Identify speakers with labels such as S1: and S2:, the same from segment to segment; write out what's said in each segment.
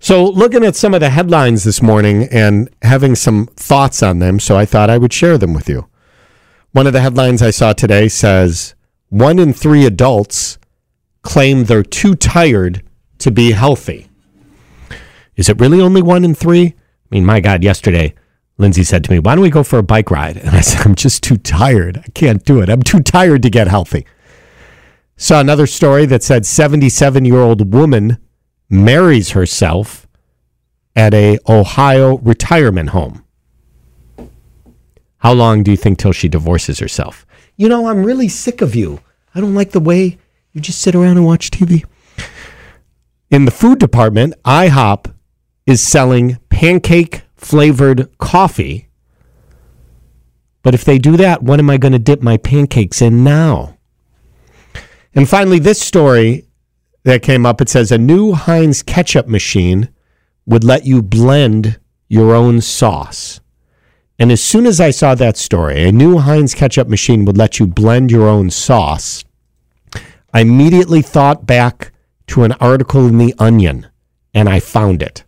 S1: So, looking at some of the headlines this morning and having some thoughts on them, so I thought I would share them with you. One of the headlines I saw today says one in three adults claim they're too tired to be healthy. Is it really only one in three? I mean, my God, yesterday, Lindsay said to me, Why don't we go for a bike ride? And I said, I'm just too tired. I can't do it. I'm too tired to get healthy. Saw another story that said 77 year old woman marries herself at a Ohio retirement home. How long do you think till she divorces herself? You know, I'm really sick of you. I don't like the way you just sit around and watch TV. In the food department, IHOP is selling pancake flavored coffee. But if they do that, what am I going to dip my pancakes in now? And finally, this story that came up it says a new Heinz ketchup machine would let you blend your own sauce. And as soon as I saw that story, a new Heinz ketchup machine would let you blend your own sauce. I immediately thought back to an article in The Onion and I found it.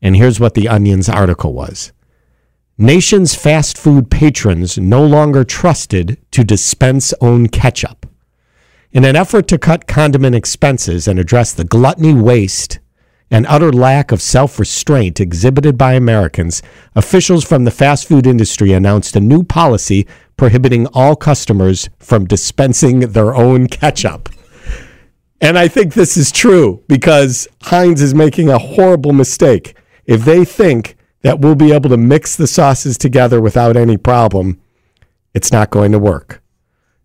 S1: And here's what The Onion's article was Nation's fast food patrons no longer trusted to dispense own ketchup. In an effort to cut condiment expenses and address the gluttony, waste, and utter lack of self restraint exhibited by Americans, officials from the fast food industry announced a new policy prohibiting all customers from dispensing their own ketchup. And I think this is true because Heinz is making a horrible mistake. If they think that we'll be able to mix the sauces together without any problem, it's not going to work.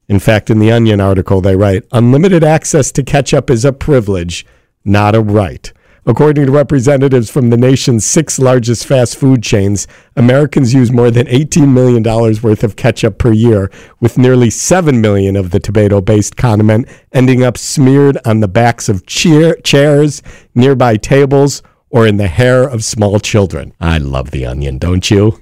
S1: In fact, in the Onion article, they write unlimited access to ketchup is a privilege, not a right. According to representatives from the nation's six largest fast food chains, Americans use more than $18 million worth of ketchup per year, with nearly 7 million of the tomato based condiment ending up smeared on the backs of cheer- chairs, nearby tables, or in the hair of small children. I love the onion, don't you?